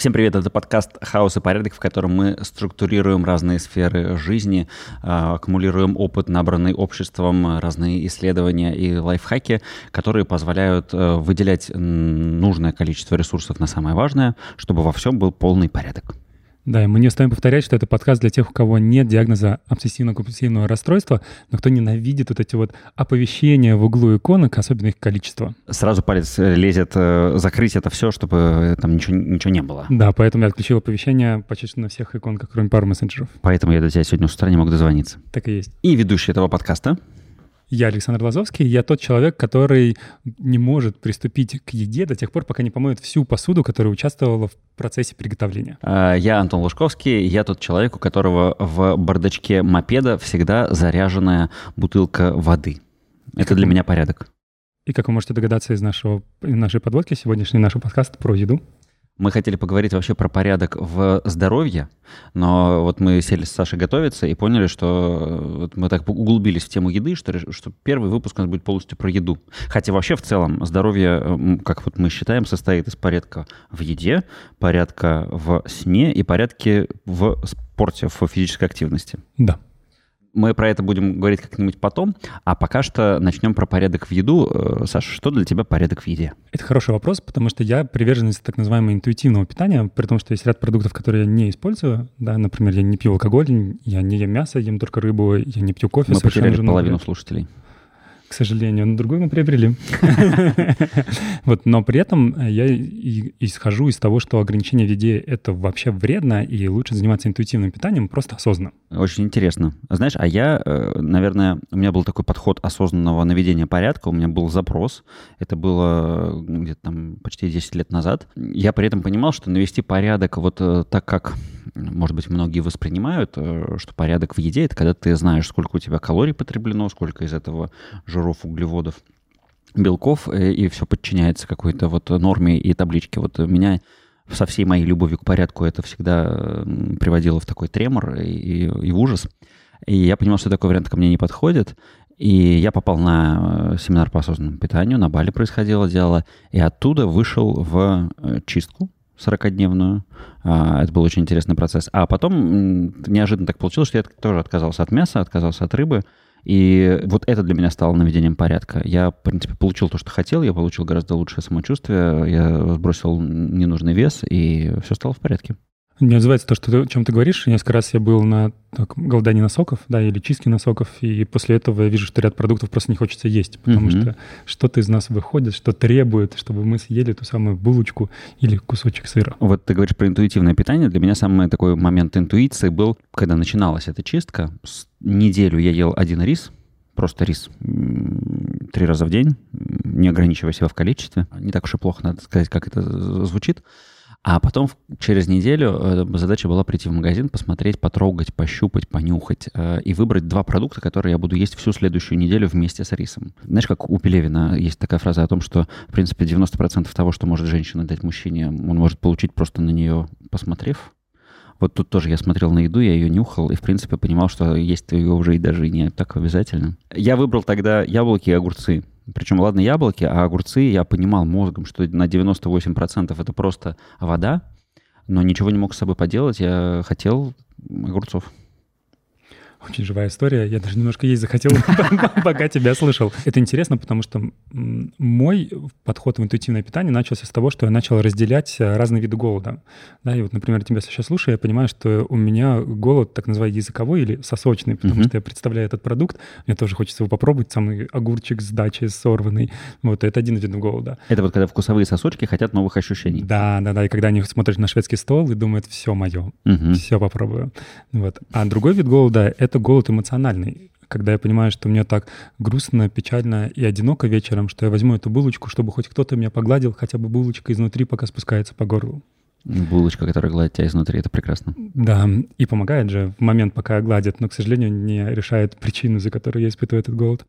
Всем привет, это подкаст «Хаос и порядок», в котором мы структурируем разные сферы жизни, а, аккумулируем опыт, набранный обществом, разные исследования и лайфхаки, которые позволяют э, выделять нужное количество ресурсов на самое важное, чтобы во всем был полный порядок. Да, и мы не устаем повторять, что это подкаст для тех, у кого нет диагноза обсессивно-компульсивного расстройства, но кто ненавидит вот эти вот оповещения в углу иконок, особенно их количество. Сразу палец лезет э, закрыть это все, чтобы э, там ничего, ничего не было. Да, поэтому я отключил оповещения почти на всех иконках, кроме пару мессенджеров. Поэтому я до тебя сегодня с утра не мог дозвониться. Так и есть. И ведущий этого подкаста я Александр Лазовский, я тот человек, который не может приступить к еде до тех пор, пока не помоет всю посуду, которая участвовала в процессе приготовления. А, я Антон Лужковский, я тот человек, у которого в бардачке мопеда всегда заряженная бутылка воды. Это для меня порядок. И как вы можете догадаться из нашего, нашей подводки, сегодняшний наш подкаст про еду. Мы хотели поговорить вообще про порядок в здоровье, но вот мы сели с Сашей готовиться и поняли, что э, вот мы так углубились в тему еды, что, что первый выпуск у нас будет полностью про еду. Хотя вообще в целом здоровье, как вот мы считаем, состоит из порядка в еде, порядка в сне и порядке в спорте, в физической активности. Да. Мы про это будем говорить как-нибудь потом, а пока что начнем про порядок в еду. Э, Саша, что для тебя порядок в еде? Это хороший вопрос, потому что я приверженец так называемого интуитивного питания, при том, что есть ряд продуктов, которые я не использую. Да, например, я не пью алкоголь, я не ем мясо, ем только рыбу, я не пью кофе. Мы потеряли половину слушателей к сожалению, но другой мы приобрели. Вот, но при этом я исхожу из того, что ограничение в еде — это вообще вредно, и лучше заниматься интуитивным питанием просто осознанно. Очень интересно. Знаешь, а я, э, наверное, у меня был такой подход осознанного наведения порядка, у меня был запрос, это было где-то там почти 10 лет назад. Я при этом понимал, что навести порядок вот э, так, как может быть, многие воспринимают, э, что порядок в еде — это когда ты знаешь, сколько у тебя калорий потреблено, сколько из этого жиров, углеводов, белков, э, и все подчиняется какой-то вот норме и табличке. Вот меня со всей моей любовью к порядку это всегда приводило в такой тремор и, и в ужас. И я понимал, что такой вариант ко мне не подходит. И я попал на э, семинар по осознанному питанию, на Бали происходило дело, и оттуда вышел в чистку, 40-дневную. А, это был очень интересный процесс. А потом неожиданно так получилось, что я тоже отказался от мяса, отказался от рыбы. И вот это для меня стало наведением порядка. Я, в принципе, получил то, что хотел, я получил гораздо лучшее самочувствие, я сбросил ненужный вес, и все стало в порядке. Мне называется то, что ты, о чем ты говоришь. Несколько раз я был на так, голодании носоков, да, или чистке носоков, и после этого я вижу, что ряд продуктов просто не хочется есть, потому mm-hmm. что что-то из нас выходит, что требует, чтобы мы съели ту самую булочку или кусочек сыра. Вот ты говоришь про интуитивное питание. Для меня самый такой момент интуиции был, когда начиналась эта чистка. С неделю я ел один рис, просто рис три раза в день, не ограничивая себя в количестве. Не так уж и плохо, надо сказать, как это звучит. А потом через неделю э, задача была прийти в магазин, посмотреть, потрогать, пощупать, понюхать э, и выбрать два продукта, которые я буду есть всю следующую неделю вместе с рисом. Знаешь, как у Пелевина есть такая фраза о том, что, в принципе, 90% того, что может женщина дать мужчине, он может получить просто на нее посмотрев. Вот тут тоже я смотрел на еду, я ее нюхал и, в принципе, понимал, что есть ее уже и даже не так обязательно. Я выбрал тогда яблоки и огурцы. Причем, ладно, яблоки, а огурцы я понимал мозгом, что на 98% это просто вода, но ничего не мог с собой поделать. Я хотел огурцов. Очень живая история. Я даже немножко есть захотел, пока тебя слышал. Это интересно, потому что мой подход в интуитивное питание начался с того, что я начал разделять э, разные виды голода. Да, и вот, например, тебя сейчас слушаю, я понимаю, что у меня голод так называемый языковой или сосочный, потому что я представляю этот продукт, мне тоже хочется его попробовать, самый огурчик с дачи сорванный. Вот, это один вид голода. Это вот когда вкусовые сосочки хотят новых ощущений. Да, да, да. И когда они смотрят на шведский стол и думают, все мое, все попробую. Вот. А другой вид голода — это это голод эмоциональный, когда я понимаю, что мне так грустно, печально и одиноко вечером, что я возьму эту булочку, чтобы хоть кто-то меня погладил, хотя бы булочка изнутри, пока спускается по горлу. Булочка, которая гладит тебя изнутри, это прекрасно. Да, и помогает же в момент, пока гладит, но, к сожалению, не решает причину, за которую я испытываю этот голод.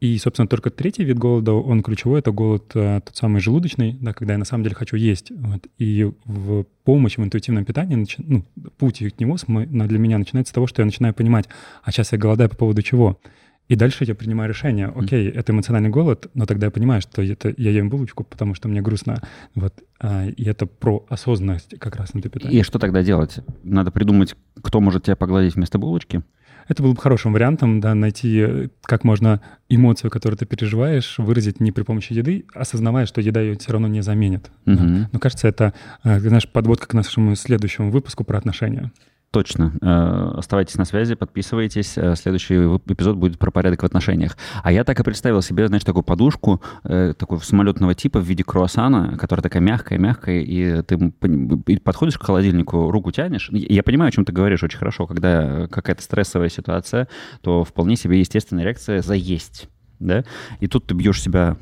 И, собственно, только третий вид голода, он ключевой, это голод э, тот самый желудочный, да, когда я на самом деле хочу есть. Вот. И в помощь в интуитивном питании, начи... ну, путь к нему для меня начинается с того, что я начинаю понимать, а сейчас я голодаю по поводу чего. И дальше я принимаю решение, окей, mm. это эмоциональный голод, но тогда я понимаю, что это я ем булочку, потому что мне грустно. Вот. А, и это про осознанность как раз на питания. И что тогда делать? Надо придумать, кто может тебя погладить вместо булочки? Это было бы хорошим вариантом, да, найти, как можно эмоцию, которую ты переживаешь, выразить не при помощи еды, осознавая, что еда ее все равно не заменит. Угу. Да. Но кажется, это, э, знаешь, подводка к нашему следующему выпуску про отношения. Точно. Э, оставайтесь на связи, подписывайтесь. Э, следующий эпизод будет про порядок в отношениях. А я так и представил себе, знаешь, такую подушку, э, такого самолетного типа в виде круассана, которая такая мягкая-мягкая, и ты подходишь к холодильнику, руку тянешь. Я понимаю, о чем ты говоришь очень хорошо. Когда какая-то стрессовая ситуация, то вполне себе естественная реакция заесть. Да? И тут ты бьешь себя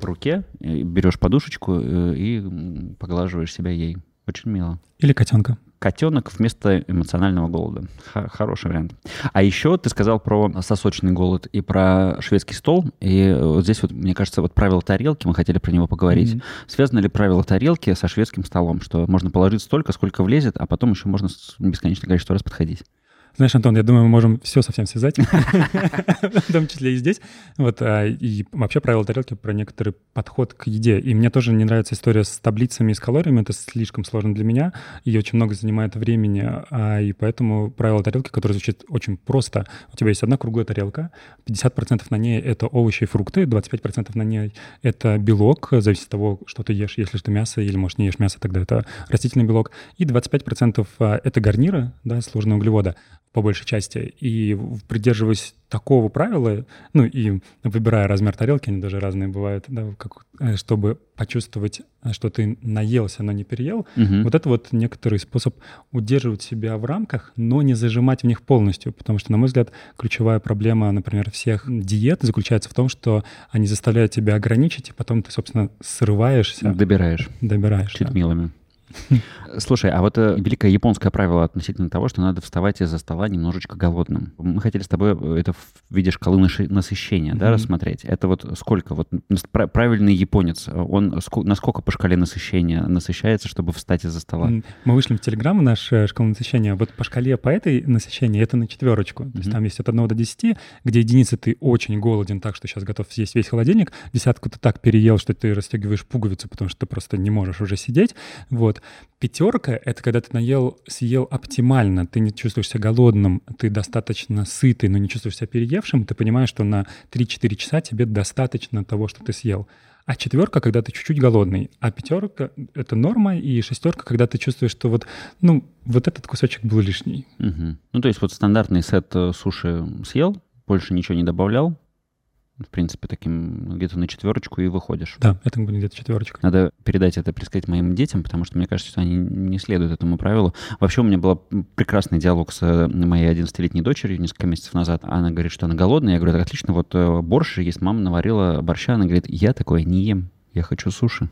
по руке, берешь подушечку и поглаживаешь себя ей. Очень мило. Или котенка котенок вместо эмоционального голода. Х- хороший вариант. А еще ты сказал про сосочный голод и про шведский стол. И вот здесь вот, мне кажется, вот правило тарелки, мы хотели про него поговорить. Mm-hmm. Связано ли правило тарелки со шведским столом, что можно положить столько, сколько влезет, а потом еще можно бесконечное количество раз подходить? Знаешь, Антон, я думаю, мы можем все совсем связать, в том числе и здесь. Вот, а, и вообще правило тарелки про некоторый подход к еде. И мне тоже не нравится история с таблицами и с калориями, это слишком сложно для меня, и очень много занимает времени, а, и поэтому правило тарелки, которое звучит очень просто. У тебя есть одна круглая тарелка, 50% на ней — это овощи и фрукты, 25% на ней — это белок, зависит от того, что ты ешь. Если ты мясо или, может, не ешь мясо, тогда это растительный белок. И 25% а, — это гарниры, да, сложные углеводы по большей части. И придерживаясь такого правила, ну и выбирая размер тарелки, они даже разные бывают, да, как, э, чтобы почувствовать, что ты наелся, но не переел, угу. вот это вот некоторый способ удерживать себя в рамках, но не зажимать в них полностью, потому что, на мой взгляд, ключевая проблема, например, всех диет заключается в том, что они заставляют тебя ограничить, и потом ты, собственно, срываешься. Добираешь. Добираешь. Чуть да. милыми. Слушай, а вот э, великое японское правило относительно того, что надо вставать из-за стола немножечко голодным. Мы хотели с тобой э, это в виде шкалы насыщения, mm-hmm. да, рассмотреть. Это вот сколько? Вот правильный японец, он насколько по шкале насыщения насыщается, чтобы встать из-за стола? Мы вышли в Телеграм, наш э, шкала насыщения. Вот по шкале по этой насыщению это на четверочку. Mm-hmm. То есть там есть от 1 до 10, где единица ты очень голоден так, что сейчас готов съесть весь холодильник. Десятку ты так переел, что ты расстегиваешь пуговицу, потому что ты просто не можешь уже сидеть. Вот. Пятерка — это когда ты наел, съел оптимально, ты не чувствуешь себя голодным, ты достаточно сытый, но не чувствуешь себя переевшим, ты понимаешь, что на 3-4 часа тебе достаточно того, что ты съел. А четверка, когда ты чуть-чуть голодный. А пятерка — это норма, и шестерка, когда ты чувствуешь, что вот, ну, вот этот кусочек был лишний. Угу. Ну, то есть вот стандартный сет э, суши съел, больше ничего не добавлял, в принципе, таким где-то на четверочку и выходишь. Да, это будет где-то четверочка. Надо передать это, пересказать моим детям, потому что мне кажется, что они не следуют этому правилу. Вообще у меня был прекрасный диалог с э, моей 11-летней дочерью несколько месяцев назад. Она говорит, что она голодная. Я говорю, так отлично, вот э, борщ есть, мама наварила борща. Она говорит, я такое не ем, я хочу суши.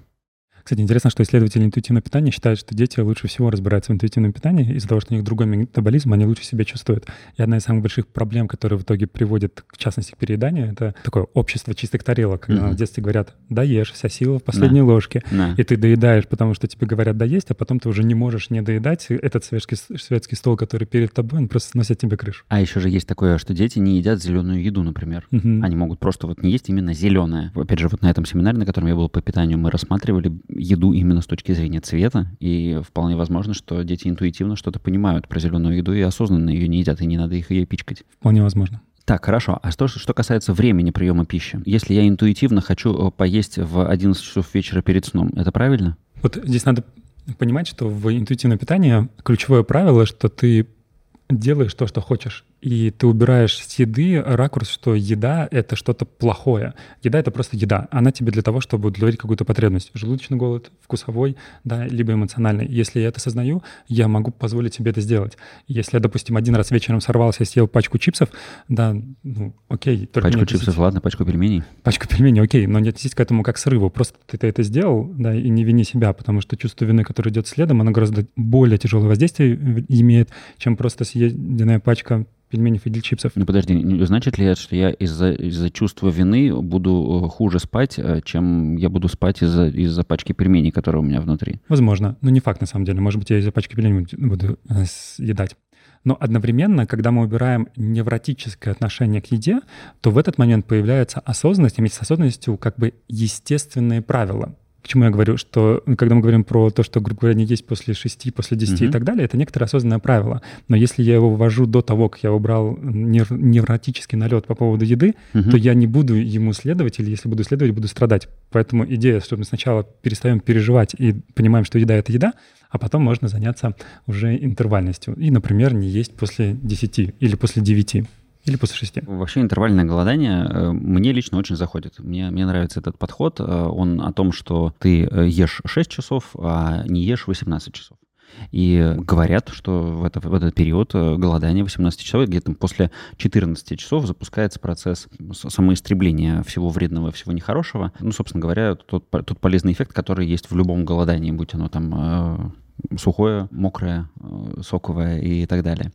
Кстати, интересно, что исследователи интуитивного питания считают, что дети лучше всего разбираются в интуитивном питании из-за того, что у них другой метаболизм, они лучше себя чувствуют. И одна из самых больших проблем, которые в итоге приводят, в частности, к перееданию, это такое общество чистых тарелок, когда mm-hmm. в детстве говорят «доешь, вся сила в последней да. ложке», да. и ты доедаешь, потому что тебе говорят «доесть», а потом ты уже не можешь не доедать. Этот светский, светский стол, который перед тобой, он просто сносит тебе крышу. А еще же есть такое, что дети не едят зеленую еду, например. Mm-hmm. Они могут просто вот не есть именно зеленое. Опять же, вот на этом семинаре, на котором я был по питанию, мы рассматривали еду именно с точки зрения цвета, и вполне возможно, что дети интуитивно что-то понимают про зеленую еду и осознанно ее не едят, и не надо их ее пичкать. Вполне возможно. Так, хорошо. А что, что касается времени приема пищи? Если я интуитивно хочу э, поесть в 11 часов вечера перед сном, это правильно? Вот здесь надо понимать, что в интуитивном питании ключевое правило, что ты делаешь то, что хочешь и ты убираешь с еды ракурс, что еда — это что-то плохое. Еда — это просто еда. Она тебе для того, чтобы удовлетворить какую-то потребность. Желудочный голод, вкусовой, да, либо эмоциональный. Если я это сознаю, я могу позволить себе это сделать. Если я, допустим, один раз вечером сорвался и съел пачку чипсов, да, ну, окей. Пачку чипсов, отнесись... ладно, пачку пельменей. Пачку пельменей, окей, но не отнесись к этому как срыву. Просто ты это сделал, да, и не вини себя, потому что чувство вины, которое идет следом, оно гораздо более тяжелое воздействие имеет, чем просто съеденная пачка пельменей или чипсов. Ну подожди, значит ли это, что я из-за из чувства вины буду э, хуже спать, э, чем я буду спать из-за из пачки пельменей, которые у меня внутри? Возможно, но не факт на самом деле. Может быть, я из-за пачки пельменей буду э, съедать. Но одновременно, когда мы убираем невротическое отношение к еде, то в этот момент появляется осознанность, и вместе с осознанностью как бы естественные правила. К чему я говорю, что когда мы говорим про то, что, грубо говоря, не есть после 6, после 10 uh-huh. и так далее, это некоторое осознанное правило. Но если я его ввожу до того, как я убрал нев- невротический налет по поводу еды, uh-huh. то я не буду ему следовать, или если буду следовать, буду страдать. Поэтому идея, что мы сначала перестаем переживать и понимаем, что еда — это еда, а потом можно заняться уже интервальностью. И, например, не есть после 10 или после 9. Или после шести? Вообще интервальное голодание э, мне лично очень заходит. Мне, мне нравится этот подход. Э, он о том, что ты э, ешь 6 часов, а не ешь 18 часов. И говорят, что в, это, в этот период голодания 18 часов, где-то после 14 часов запускается процесс самоистребления всего вредного, всего нехорошего. Ну, собственно говоря, тот, тот полезный эффект, который есть в любом голодании, будь оно там сухое, мокрое, соковое и так далее.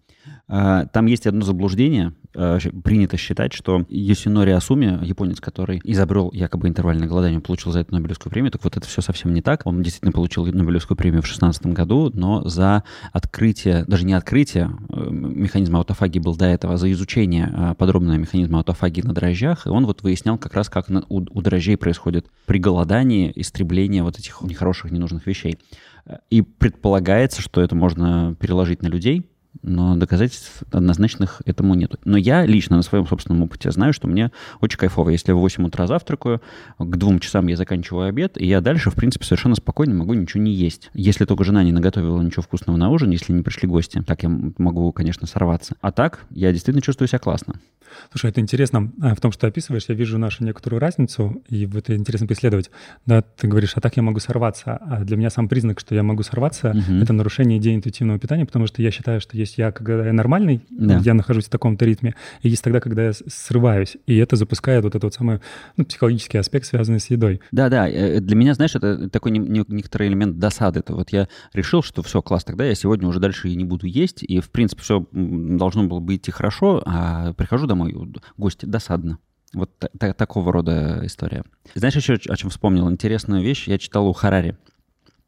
А, там есть одно заблуждение. А, принято считать, что Юсинори Асуми, японец, который изобрел якобы интервальное голодание, получил за это Нобелевскую премию, так вот это все совсем не так. Он действительно получил Нобелевскую премию в 2016 году, но за открытие, даже не открытие э, механизма аутофагии был до этого, а за изучение подробного механизма аутофагии на дрожжах, и он вот выяснял как раз, как у, у дрожжей происходит при голодании истребление вот этих нехороших, ненужных вещей. И предполагается, что это можно переложить на людей, но доказательств однозначных этому нет. Но я лично на своем собственном опыте знаю, что мне очень кайфово. Если я в 8 утра завтракаю, к двум часам я заканчиваю обед, и я дальше, в принципе, совершенно спокойно могу ничего не есть. Если только жена не наготовила ничего вкусного на ужин, если не пришли гости, так я могу, конечно, сорваться. А так, я действительно чувствую себя классно. Слушай, это интересно а, в том, что ты описываешь. Я вижу нашу некоторую разницу, и это интересно поисследовать. Да, ты говоришь, а так я могу сорваться. А для меня сам признак, что я могу сорваться, угу. это нарушение идеи интуитивного питания, потому что я считаю, что есть я, когда я нормальный, да. я нахожусь в таком-то ритме, и есть тогда, когда я срываюсь. И это запускает вот этот вот самый ну, психологический аспект, связанный с едой. Да-да, э, для меня, знаешь, это такой некоторый элемент досады. Это вот я решил, что все, класс, тогда я сегодня уже дальше и не буду есть, и, в принципе, все должно было бы идти хорошо, а прихожу домой, гости, досадно. Вот та- такого рода история. Знаешь, еще о чем вспомнил? Интересную вещь я читал у Харари.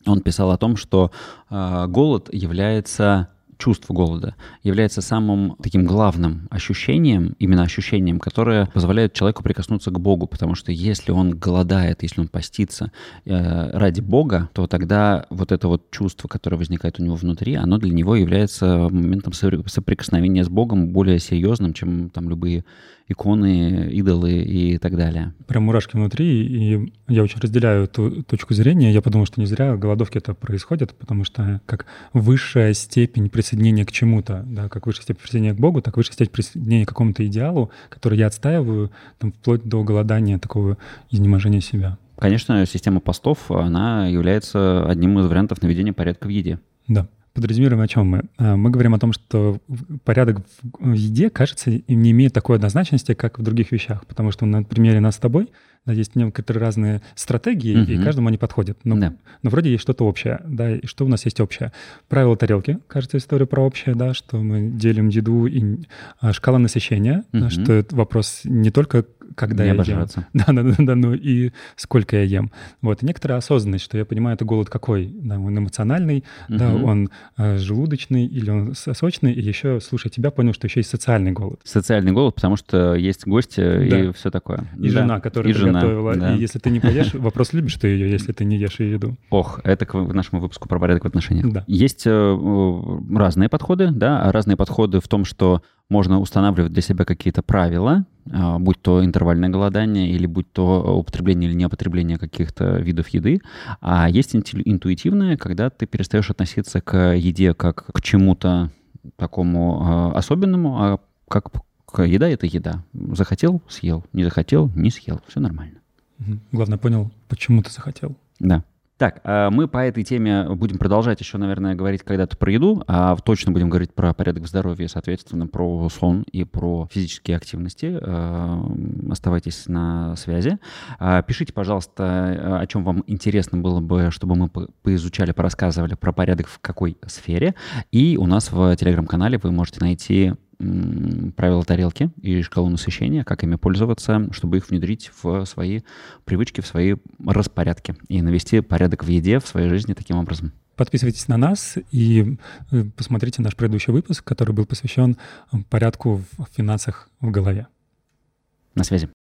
Он писал о том, что э, голод является чувство голода является самым таким главным ощущением, именно ощущением, которое позволяет человеку прикоснуться к Богу, потому что если он голодает, если он постится э, ради Бога, то тогда вот это вот чувство, которое возникает у него внутри, оно для него является моментом соприкосновения с Богом более серьезным, чем там любые иконы, идолы и так далее. Прям мурашки внутри, и я очень разделяю эту точку зрения. Я подумал, что не зря голодовки это происходят, потому что как высшая степень присоединения к чему-то, да, как высшая степень присоединения к Богу, так высшая степень присоединения к какому-то идеалу, который я отстаиваю, там, вплоть до голодания, такого изнеможения себя. Конечно, система постов, она является одним из вариантов наведения порядка в еде. Да подразумеваем, о чем мы? А, мы говорим о том, что порядок в еде, кажется, не имеет такой однозначности, как в других вещах, потому что на примере нас с тобой есть некоторые разные стратегии, угу. и каждому они подходят. Но, да. но вроде есть что-то общее, да, и что у нас есть общее? Правило тарелки, кажется, история про общее, да, что мы делим еду и а, шкала насыщения, угу. да, что это вопрос не только когда не я обожраться. ем. Да, да, да, да, ну и сколько я ем. Вот, и некоторая осознанность, что я понимаю, это голод какой, да, он эмоциональный, угу. да, он э, желудочный или он сосочный, и еще, слушай, тебя понял, что еще есть социальный голод. Социальный голод, потому что есть гости да. и все такое. И да. жена, которая и жена, готовила. Да. И если ты не поешь, вопрос, любишь ты ее, если ты не ешь ее еду. Ох, это к нашему выпуску про порядок в отношениях. Да. Есть э, разные подходы, да, а разные подходы в том, что можно устанавливать для себя какие-то правила, будь то интервальное голодание или будь то употребление или неупотребление каких-то видов еды. А есть интуитивное, когда ты перестаешь относиться к еде как к чему-то такому а, особенному, а как еда — это еда. Захотел — съел, не захотел — не съел. Все нормально. Главное, понял, почему ты захотел. Да. Так, а мы по этой теме будем продолжать еще, наверное, говорить когда-то про еду, а точно будем говорить про порядок здоровья, соответственно, про сон и про физические активности. А, оставайтесь на связи. А, пишите, пожалуйста, о чем вам интересно было бы, чтобы мы поизучали, порассказывали про порядок в какой сфере. И у нас в телеграм-канале вы можете найти правила тарелки и шкалу насыщения, как ими пользоваться, чтобы их внедрить в свои привычки, в свои распорядки и навести порядок в еде в своей жизни таким образом. подписывайтесь на нас и э, посмотрите наш предыдущий выпуск, который был посвящен порядку в финансах в голове. На связи.